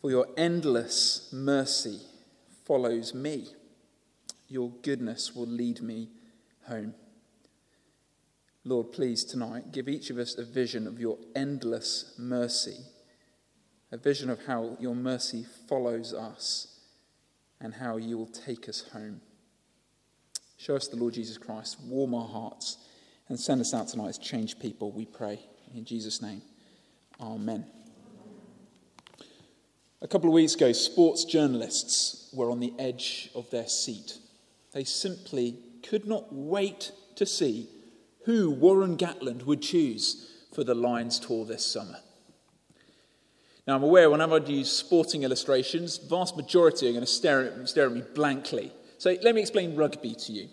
For your endless mercy follows me. Your goodness will lead me home. Lord, please tonight give each of us a vision of your endless mercy, a vision of how your mercy follows us and how you will take us home. Show us the Lord Jesus Christ, warm our hearts, and send us out tonight as changed people, we pray. In Jesus' name, Amen. A couple of weeks ago, sports journalists were on the edge of their seat. They simply could not wait to see who Warren Gatland would choose for the Lions tour this summer. Now, I'm aware whenever I use sporting illustrations, the vast majority are going to stare at, stare at me blankly. So let me explain rugby to you.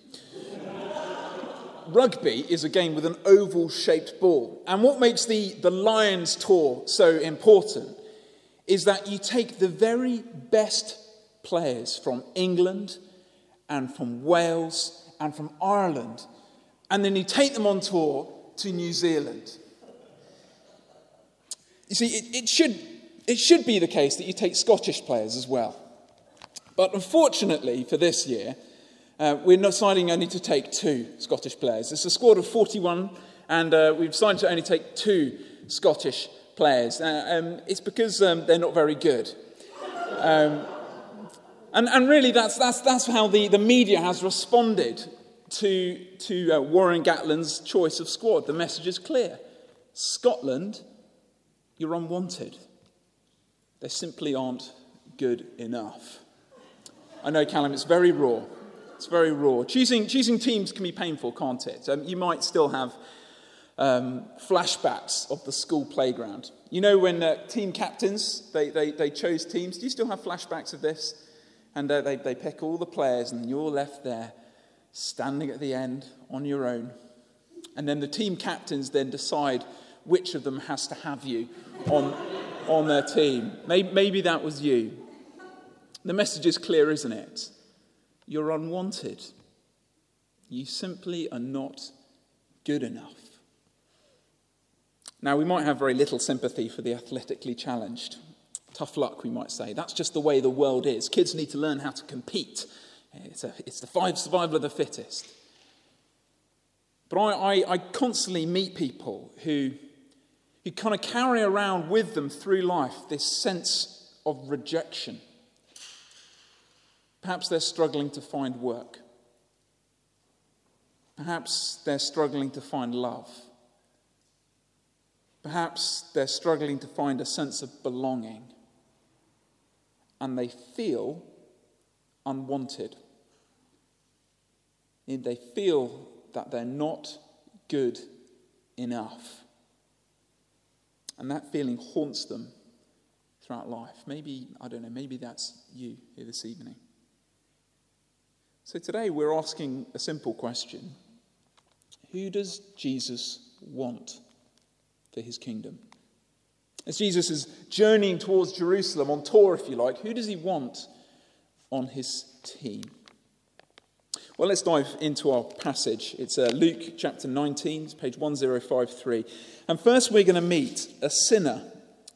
rugby is a game with an oval shaped ball. And what makes the, the Lions tour so important is that you take the very best players from England and from Wales and from Ireland, and then you take them on tour to New Zealand. You see, it, it, should, it should be the case that you take Scottish players as well. But unfortunately for this year, uh, we're deciding only to take two Scottish players. It's a squad of 41, and uh, we've decided to only take two Scottish players. Uh, um, it's because um, they're not very good. Um, and, and really, that's, that's, that's how the, the media has responded to, to uh, Warren Gatland's choice of squad. The message is clear Scotland, you're unwanted. They simply aren't good enough. I know, Callum, it's very raw. It's very raw. Choosing, choosing teams can be painful, can't it? Um, you might still have um, flashbacks of the school playground. You know, when uh, team captains, they, they, they chose teams. Do you still have flashbacks of this? And uh, they, they pick all the players, and you're left there standing at the end on your own. And then the team captains then decide which of them has to have you on, on their team. Maybe, maybe that was you. The message is clear, isn't it? You're unwanted. You simply are not good enough. Now, we might have very little sympathy for the athletically challenged. Tough luck, we might say. That's just the way the world is. Kids need to learn how to compete. It's, a, it's the five survival of the fittest. But I, I, I constantly meet people who, who kind of carry around with them through life this sense of rejection. Perhaps they're struggling to find work. Perhaps they're struggling to find love. Perhaps they're struggling to find a sense of belonging and they feel unwanted. They feel that they're not good enough. And that feeling haunts them throughout life. Maybe, I don't know, maybe that's you here this evening. So today we're asking a simple question Who does Jesus want? For his kingdom. As Jesus is journeying towards Jerusalem on tour, if you like, who does he want on his team? Well, let's dive into our passage. It's uh, Luke chapter 19, page 1053. And first, we're going to meet a sinner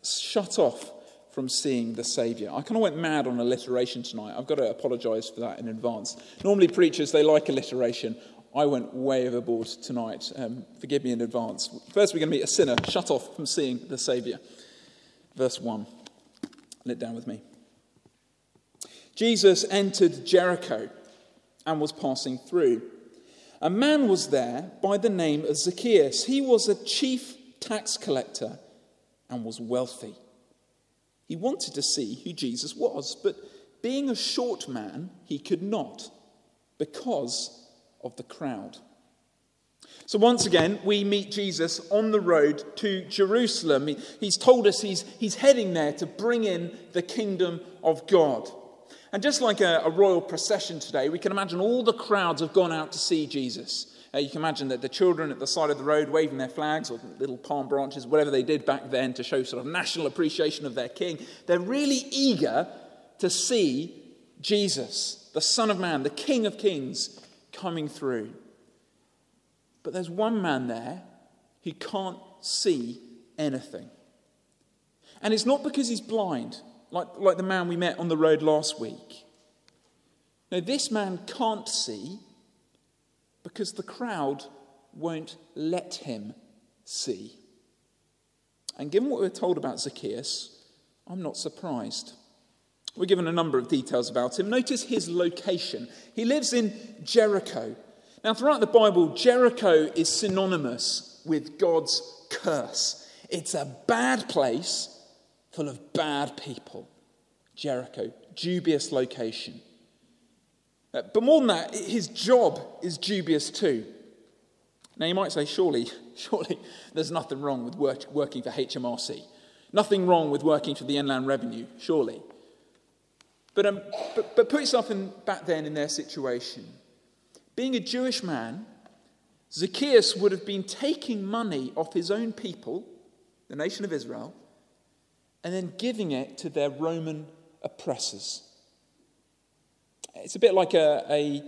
shut off from seeing the Saviour. I kind of went mad on alliteration tonight. I've got to apologise for that in advance. Normally, preachers, they like alliteration. I went way overboard tonight. Um, forgive me in advance. First, we're going to meet a sinner shut off from seeing the Saviour. Verse 1. Let down with me. Jesus entered Jericho and was passing through. A man was there by the name of Zacchaeus. He was a chief tax collector and was wealthy. He wanted to see who Jesus was, but being a short man, he could not because of the crowd. So, once again, we meet Jesus on the road to Jerusalem. He, he's told us he's, he's heading there to bring in the kingdom of God. And just like a, a royal procession today, we can imagine all the crowds have gone out to see Jesus. Uh, you can imagine that the children at the side of the road waving their flags or little palm branches, whatever they did back then to show sort of national appreciation of their king. They're really eager to see Jesus, the Son of Man, the King of Kings, coming through. But there's one man there who can't see anything. And it's not because he's blind. like, like the man we met on the road last week. Now, this man can't see because the crowd won't let him see. And given what we're told about Zacchaeus, I'm not surprised. We're given a number of details about him. Notice his location. He lives in Jericho. Now, throughout the Bible, Jericho is synonymous with God's curse. It's a bad place full of bad people. Jericho, dubious location. Uh, but more than that, his job is dubious too. Now, you might say, surely, surely there's nothing wrong with work, working for HMRC. Nothing wrong with working for the Inland Revenue, surely. But, um, but, but put yourself in, back then in their situation. Being a Jewish man, Zacchaeus would have been taking money off his own people, the nation of Israel, and then giving it to their Roman oppressors. It's a bit like a, a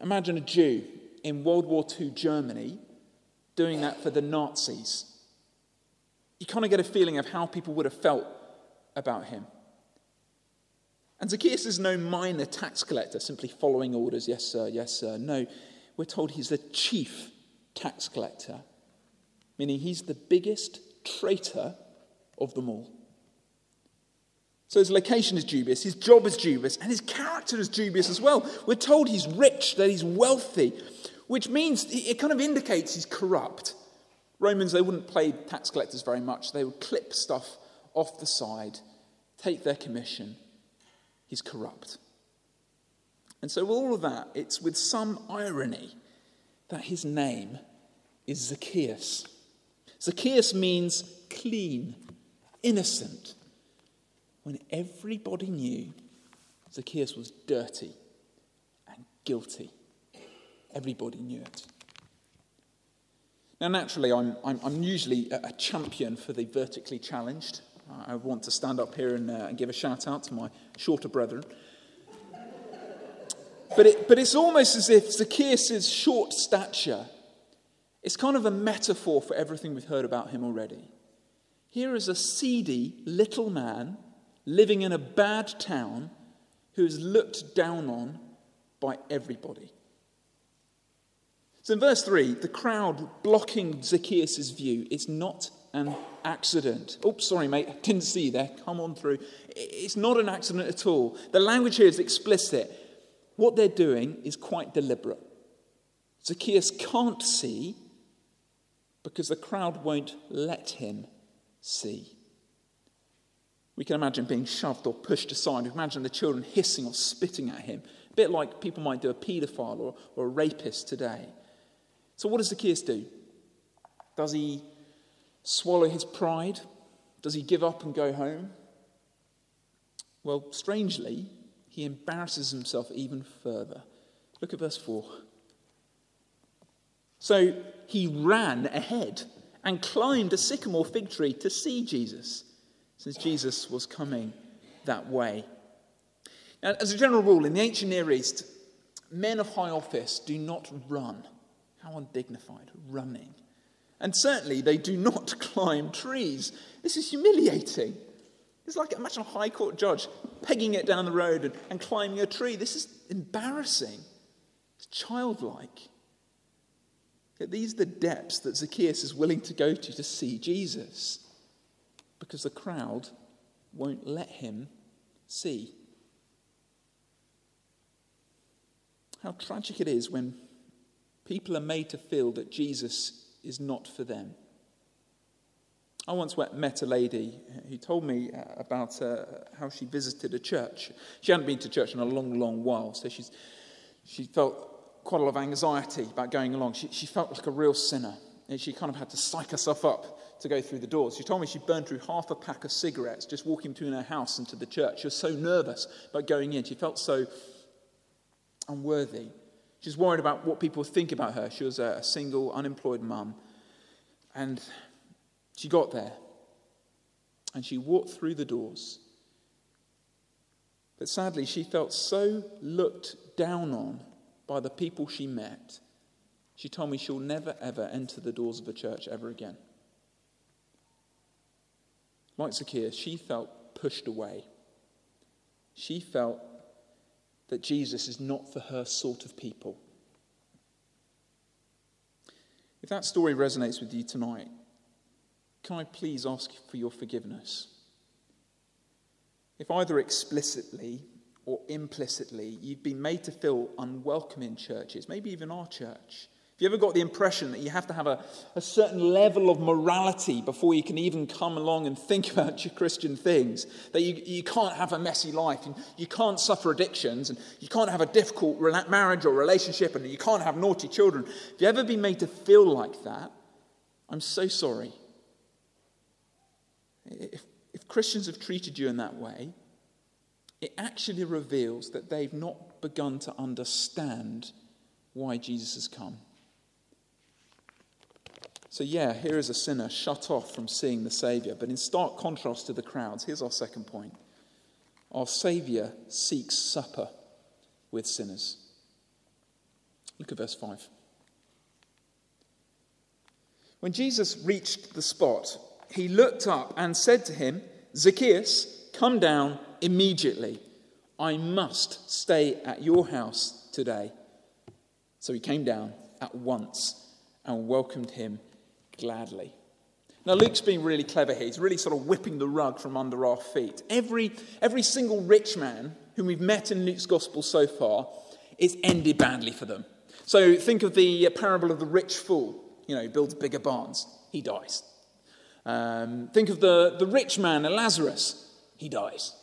imagine a Jew in World War II Germany doing that for the Nazis. You kind of get a feeling of how people would have felt about him. And Zacchaeus is no minor tax collector, simply following orders, yes, sir, yes, sir. No, we're told he's the chief tax collector, meaning he's the biggest traitor of them all. So his location is dubious, his job is dubious, and his character is dubious as well. We're told he's rich, that he's wealthy, which means it kind of indicates he's corrupt. Romans, they wouldn't play tax collectors very much. They would clip stuff off the side, take their commission, he's corrupt. And so, all of that, it's with some irony that his name is Zacchaeus. Zacchaeus means clean, innocent, when everybody knew Zacchaeus was dirty and guilty. Everybody knew it. Now, naturally, I'm, I'm, I'm usually a, a champion for the vertically challenged. I want to stand up here and, uh, and give a shout out to my shorter brethren. But, it, but it's almost as if Zacchaeus' short stature is kind of a metaphor for everything we've heard about him already. Here is a seedy little man living in a bad town who is looked down on by everybody. So in verse 3, the crowd blocking Zacchaeus' view is not an accident. Oops, sorry, mate, didn't see there. Come on through. It's not an accident at all. The language here is explicit. What they're doing is quite deliberate. Zacchaeus can't see because the crowd won't let him see. We can imagine being shoved or pushed aside. We imagine the children hissing or spitting at him, a bit like people might do a paedophile or, or a rapist today. So, what does Zacchaeus do? Does he swallow his pride? Does he give up and go home? Well, strangely, he embarrasses himself even further. Look at verse 4. So he ran ahead and climbed a sycamore fig tree to see Jesus, since Jesus was coming that way. Now, as a general rule, in the ancient Near East, men of high office do not run. How undignified, running. And certainly they do not climb trees. This is humiliating. It's like, imagine a high court judge pegging it down the road and, and climbing a tree. This is embarrassing. It's childlike. Yet these are the depths that Zacchaeus is willing to go to to see Jesus because the crowd won't let him see. How tragic it is when people are made to feel that Jesus is not for them. I once met a lady who told me uh, about uh, how she visited a church. She hadn't been to church in a long, long while, so she's, she felt quite a lot of anxiety about going along. She, she felt like a real sinner, and she kind of had to psych herself up to go through the doors. She told me she burned through half a pack of cigarettes just walking between her house and to the church. She was so nervous about going in. She felt so unworthy. She was worried about what people think about her. She was a single, unemployed mum. And she got there and she walked through the doors. But sadly, she felt so looked down on by the people she met, she told me she'll never ever enter the doors of a church ever again. Like Zacchaeus, she felt pushed away She felt that Jesus is not for her sort of people. If that story resonates with you tonight, can I please ask for your forgiveness? If either explicitly or implicitly you've been made to feel unwelcome in churches, maybe even our church, have you ever got the impression that you have to have a, a certain level of morality before you can even come along and think about your Christian things? That you, you can't have a messy life, and you can't suffer addictions, and you can't have a difficult marriage or relationship, and you can't have naughty children. Have you ever been made to feel like that? I'm so sorry. If, if Christians have treated you in that way, it actually reveals that they've not begun to understand why Jesus has come. So, yeah, here is a sinner shut off from seeing the Saviour. But in stark contrast to the crowds, here's our second point our Saviour seeks supper with sinners. Look at verse 5. When Jesus reached the spot, he looked up and said to him, Zacchaeus, come down immediately. I must stay at your house today. So he came down at once and welcomed him gladly. Now, Luke's being really clever here. He's really sort of whipping the rug from under our feet. Every, every single rich man whom we've met in Luke's gospel so far, it's ended badly for them. So think of the parable of the rich fool. You know, builds bigger barns, he dies. Um, think of the, the rich man, Lazarus, he dies.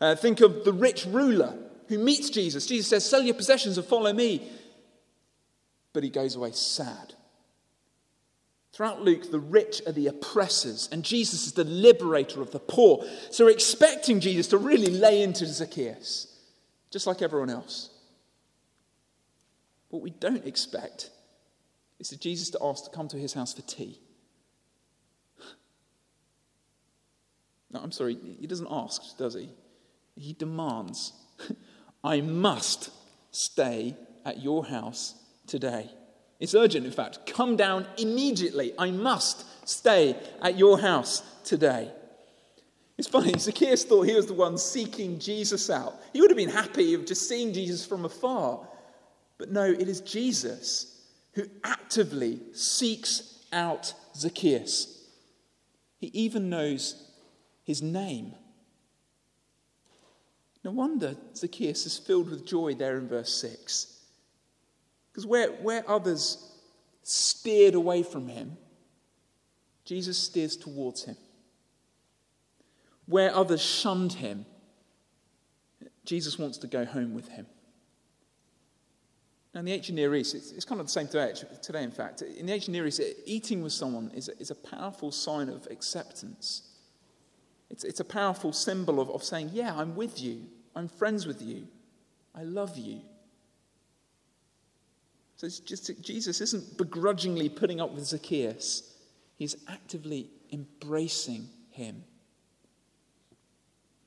Uh, think of the rich ruler who meets Jesus. Jesus says, Sell your possessions and follow me. But he goes away sad Throughout Luke, the rich are the oppressors, and Jesus is the liberator of the poor. So we're expecting Jesus to really lay into Zacchaeus, just like everyone else. What we don't expect is for Jesus to ask to come to his house for tea. No, I'm sorry, he doesn't ask, does he? He demands, I must stay at your house today. It's urgent, in fact. Come down immediately. I must stay at your house today. It's funny, Zacchaeus thought he was the one seeking Jesus out. He would have been happy of just seeing Jesus from afar. But no, it is Jesus who actively seeks out Zacchaeus. He even knows his name. No wonder Zacchaeus is filled with joy there in verse 6. Because where, where others steered away from him, Jesus steers towards him. Where others shunned him, Jesus wants to go home with him. Now, in the ancient Near East, it's, it's kind of the same today, today, in fact. In the ancient Near East, eating with someone is, is a powerful sign of acceptance. It's, it's a powerful symbol of, of saying, Yeah, I'm with you. I'm friends with you. I love you. Jesus isn't begrudgingly putting up with Zacchaeus, he's actively embracing him.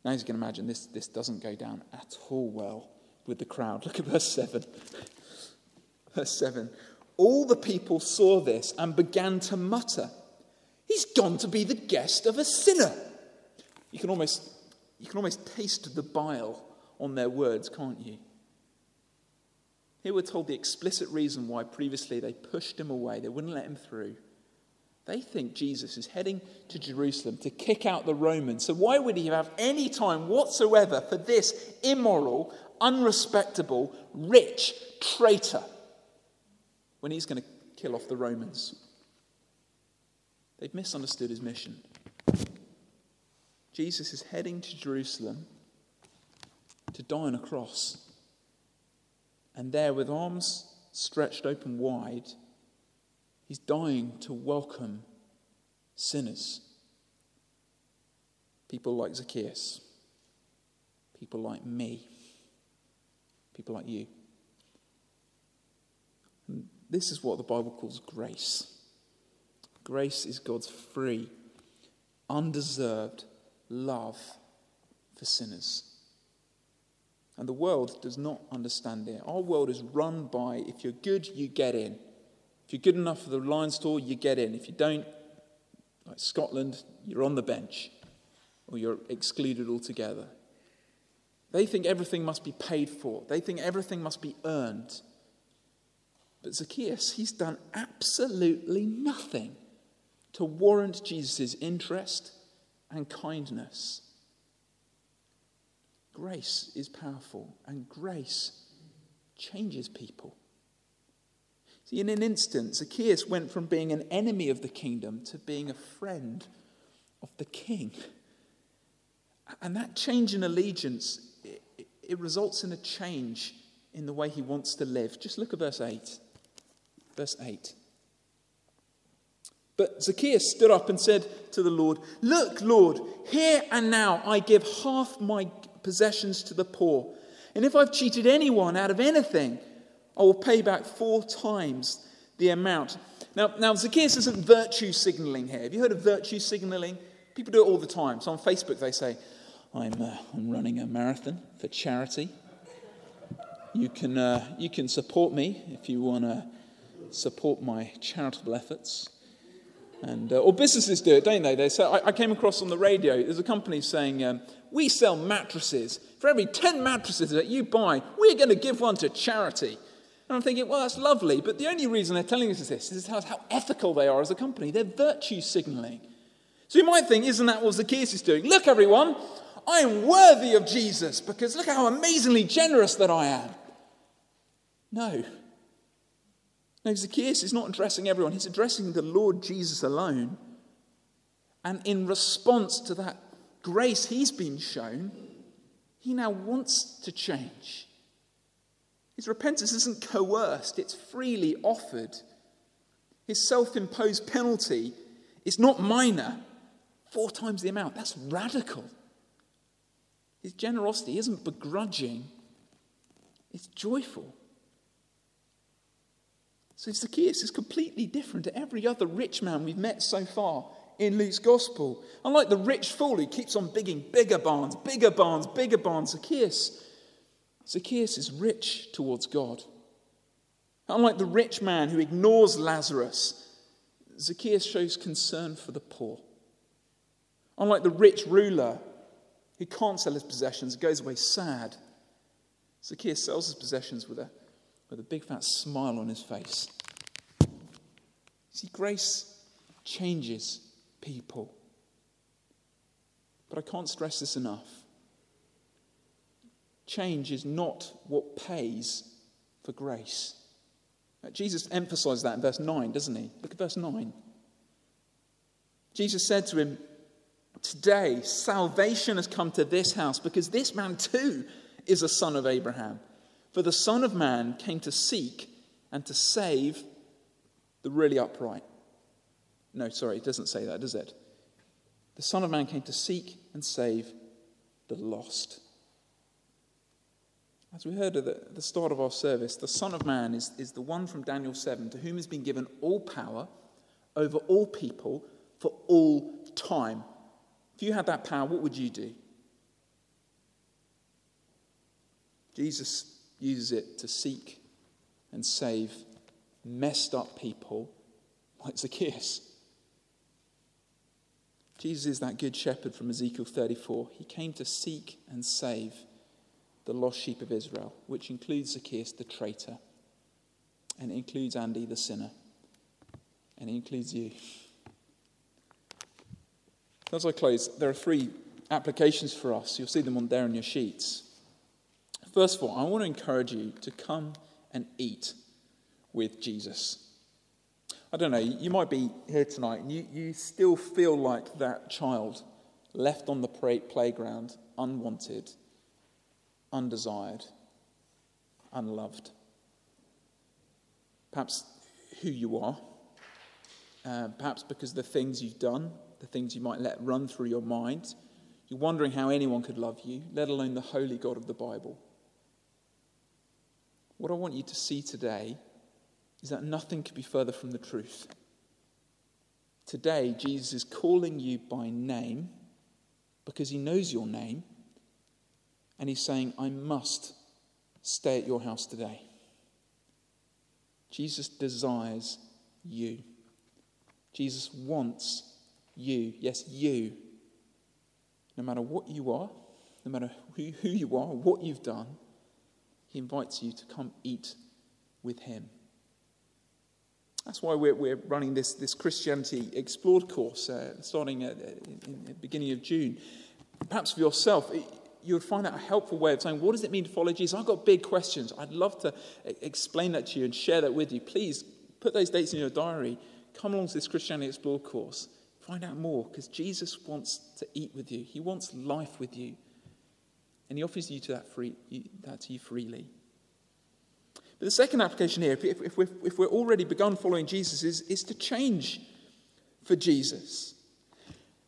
Now, as you can imagine, this, this doesn't go down at all well with the crowd. Look at verse 7. Verse 7. All the people saw this and began to mutter, He's gone to be the guest of a sinner. You can almost, you can almost taste the bile on their words, can't you? Here we're told the explicit reason why previously they pushed him away, they wouldn't let him through. They think Jesus is heading to Jerusalem to kick out the Romans. So, why would he have any time whatsoever for this immoral, unrespectable, rich traitor when he's going to kill off the Romans? They've misunderstood his mission. Jesus is heading to Jerusalem to die on a cross. And there, with arms stretched open wide, he's dying to welcome sinners. People like Zacchaeus, people like me, people like you. And this is what the Bible calls grace. Grace is God's free, undeserved love for sinners. And the world does not understand it. Our world is run by if you're good, you get in. If you're good enough for the Lions tour, you get in. If you don't, like Scotland, you're on the bench or you're excluded altogether. They think everything must be paid for, they think everything must be earned. But Zacchaeus, he's done absolutely nothing to warrant Jesus' interest and kindness. Grace is powerful, and grace changes people. See, in an instant, Zacchaeus went from being an enemy of the kingdom to being a friend of the king. And that change in allegiance, it, it results in a change in the way he wants to live. Just look at verse 8. Verse 8. But Zacchaeus stood up and said to the Lord, Look, Lord, here and now I give half my possessions to the poor. And if I've cheated anyone out of anything, I will pay back four times the amount. Now, now Zacchaeus isn't virtue signaling here. Have you heard of virtue signaling? People do it all the time. So on Facebook, they say, I'm, uh, I'm running a marathon for charity. You can, uh, you can support me if you want to support my charitable efforts. And, uh, or businesses do it, don't they? They say, I, I, came across on the radio, there's a company saying, um, We sell mattresses. For every 10 mattresses that you buy, we're going to give one to charity. And I'm thinking, well, that's lovely, but the only reason they're telling us this is how, how ethical they are as a company. They're virtue signaling. So you might think, isn't that what Zacchaeus is doing? Look, everyone, I am worthy of Jesus because look how amazingly generous that I am. No. No, Zacchaeus is not addressing everyone, he's addressing the Lord Jesus alone. And in response to that grace he's been shown, he now wants to change. His repentance isn't coerced, it's freely offered. His self imposed penalty is not minor, four times the amount. That's radical. His generosity isn't begrudging, it's joyful. So Zacchaeus is completely different to every other rich man we've met so far in Luke's gospel. Unlike the rich fool who keeps on bigging bigger barns, bigger barns, bigger barns, Zacchaeus Zacchaeus is rich towards God. Unlike the rich man who ignores Lazarus, Zacchaeus shows concern for the poor. Unlike the rich ruler who can't sell his possessions, goes away sad, Zacchaeus sells his possessions with a, with a big fat smile on his face. See, grace changes people. But I can't stress this enough. Change is not what pays for grace. Jesus emphasized that in verse 9, doesn't he? Look at verse 9. Jesus said to him, Today, salvation has come to this house because this man too is a son of Abraham. For the Son of Man came to seek and to save the really upright. No, sorry, it doesn't say that, does it? The Son of Man came to seek and save the lost. As we heard at the, start of our service, the Son of Man is, is the one from Daniel 7 to whom has been given all power over all people for all time. If you had that power, what would you do? Jesus uses it to seek and save messed up people like Zacchaeus. Jesus is that good shepherd from Ezekiel 34. He came to seek and save the lost sheep of Israel, which includes Zacchaeus the traitor, and it includes Andy the sinner, and it includes you. As I close, there are three applications for us. You'll see them on there in your sheets. First of all, I want to encourage you to come and eat with Jesus. I don't know, you might be here tonight and you, you still feel like that child left on the playground, unwanted, undesired, unloved. Perhaps who you are, uh, perhaps because the things you've done, the things you might let run through your mind. You're wondering how anyone could love you, let alone the holy God of the Bible. What I want you to see today is that nothing could be further from the truth. Today, Jesus is calling you by name because he knows your name and he's saying, I must stay at your house today. Jesus desires you. Jesus wants you. Yes, you. No matter what you are, no matter who, you are, what you've done, he invites you to come eat with him. That's why we're, we're running this, this Christianity Explored course uh, starting at, in the beginning of June. Perhaps for yourself, you would find that a helpful way of saying, What does it mean to follow Jesus? I've got big questions. I'd love to explain that to you and share that with you. Please put those dates in your diary. Come along to this Christianity Explored course. Find out more because Jesus wants to eat with you, He wants life with you. And He offers you to that, free, that to you freely. But the second application here, if, if, we've, if we're already begun following Jesus, is, is to change for Jesus.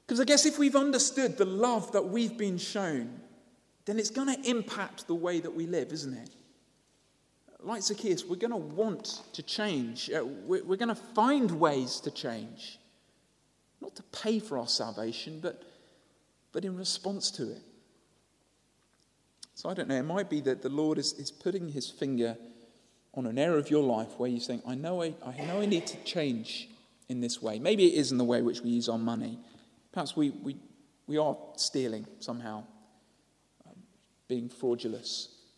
Because I guess if we've understood the love that we've been shown, then it's going to impact the way that we live, isn't it? Like Zacchaeus, we're going to want to change. Uh, we're going to find ways to change. Not to pay for our salvation, but, but in response to it. So I don't know, it might be that the Lord is, is putting his finger on an area of your life where you're saying, I know I, I know I need to change in this way. Maybe it is in the way which we use our money. Perhaps we, we, we are stealing somehow, um, being fraudulent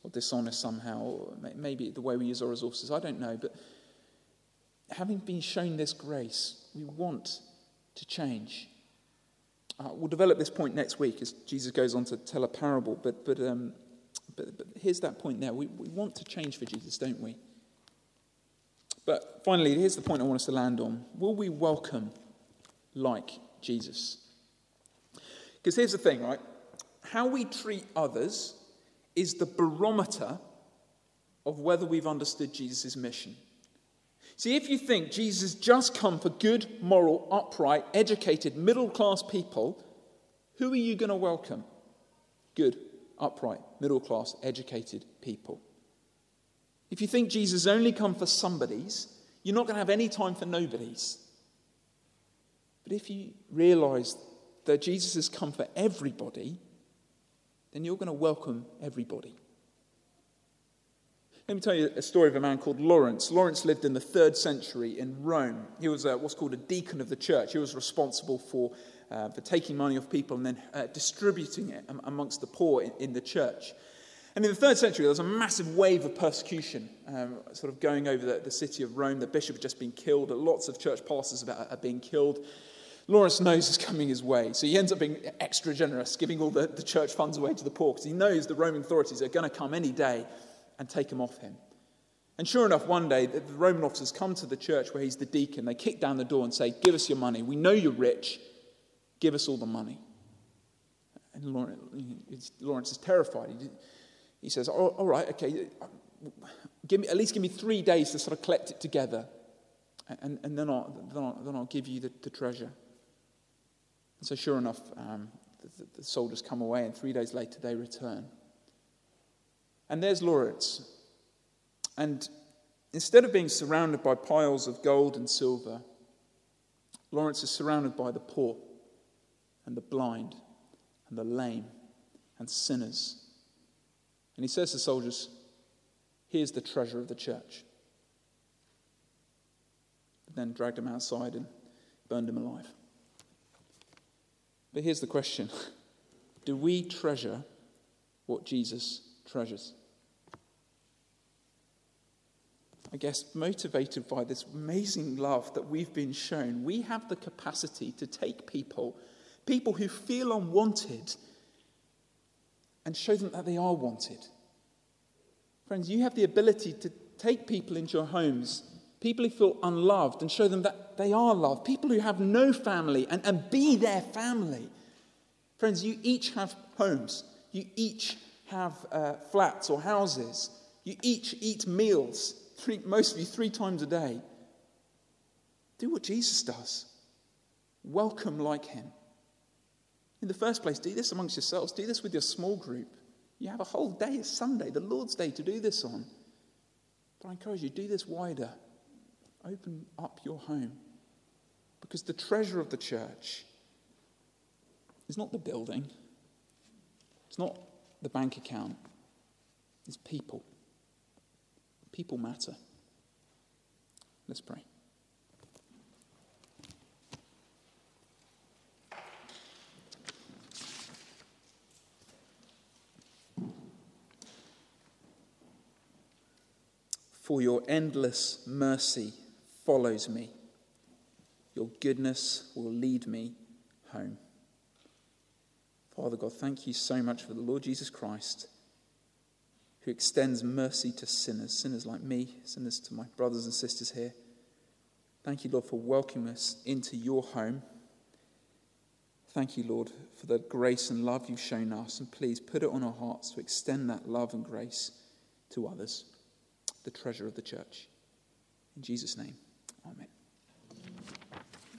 or dishonest somehow, or maybe the way we use our resources. I don't know. But having been shown this grace, we want to change. Uh, we'll develop this point next week as Jesus goes on to tell a parable, but, but um, but, but here's that point there. We, we want to change for Jesus, don't we? But finally, here's the point I want us to land on. Will we welcome like Jesus? Because here's the thing, right? How we treat others is the barometer of whether we've understood Jesus' mission. See, if you think Jesus just come for good, moral, upright, educated, middle class people, who are you going to welcome? Good, upright, middle class, educated people. If you think Jesus only come for somebodies, you're not going to have any time for nobodies. But if you realize that Jesus has come for everybody, then you're going to welcome everybody. Let me tell you a story of a man called Lawrence. Lawrence lived in the third century in Rome. He was a, what's called a deacon of the church. He was responsible for uh, for taking money off people and then uh, distributing it amongst the poor in, in, the church. And in the third century, there was a massive wave of persecution um, sort of going over the, the, city of Rome. The bishop had just been killed, lots of church pastors are being killed. Lawrence knows it's coming his way, so he ends up being extra generous, giving all the, the church funds away to the poor, because he knows the Roman authorities are going to come any day and take him off him. And sure enough, one day the Roman officers come to the church where he's the deacon. They kick down the door and say, Give us your money. We know you're rich. Give us all the money. And Lawrence is terrified. He says, All right, okay, give me, at least give me three days to sort of collect it together, and, and then, I'll, then, I'll, then I'll give you the, the treasure. And so, sure enough, um, the, the soldiers come away, and three days later they return. And there's Lawrence. And instead of being surrounded by piles of gold and silver, Lawrence is surrounded by the poor and the blind and the lame and sinners. And he says to soldiers, Here's the treasure of the church. But then dragged him outside and burned him alive. But here's the question Do we treasure what Jesus treasures? I guess, motivated by this amazing love that we've been shown, we have the capacity to take people people who feel unwanted and show them that they are wanted. Friends, you have the ability to take people into your homes, people who feel unloved, and show them that they are loved, people who have no family, and, and be their family. Friends, you each have homes, you each have uh, flats or houses, you each eat meals, three, most of you three times a day. Do what Jesus does. Welcome like him. In the first place, do this amongst yourselves. Do this with your small group. You have a whole day, Sunday, the Lord's Day, to do this on. But I encourage you, do this wider. Open up your home. Because the treasure of the church is not the building, it's not the bank account, it's people. People matter. Let's pray. For your endless mercy follows me. Your goodness will lead me home. Father God, thank you so much for the Lord Jesus Christ who extends mercy to sinners, sinners like me, sinners to my brothers and sisters here. Thank you, Lord, for welcoming us into your home. Thank you, Lord, for the grace and love you've shown us. And please put it on our hearts to extend that love and grace to others, the treasure of the church. In Jesus' name, amen.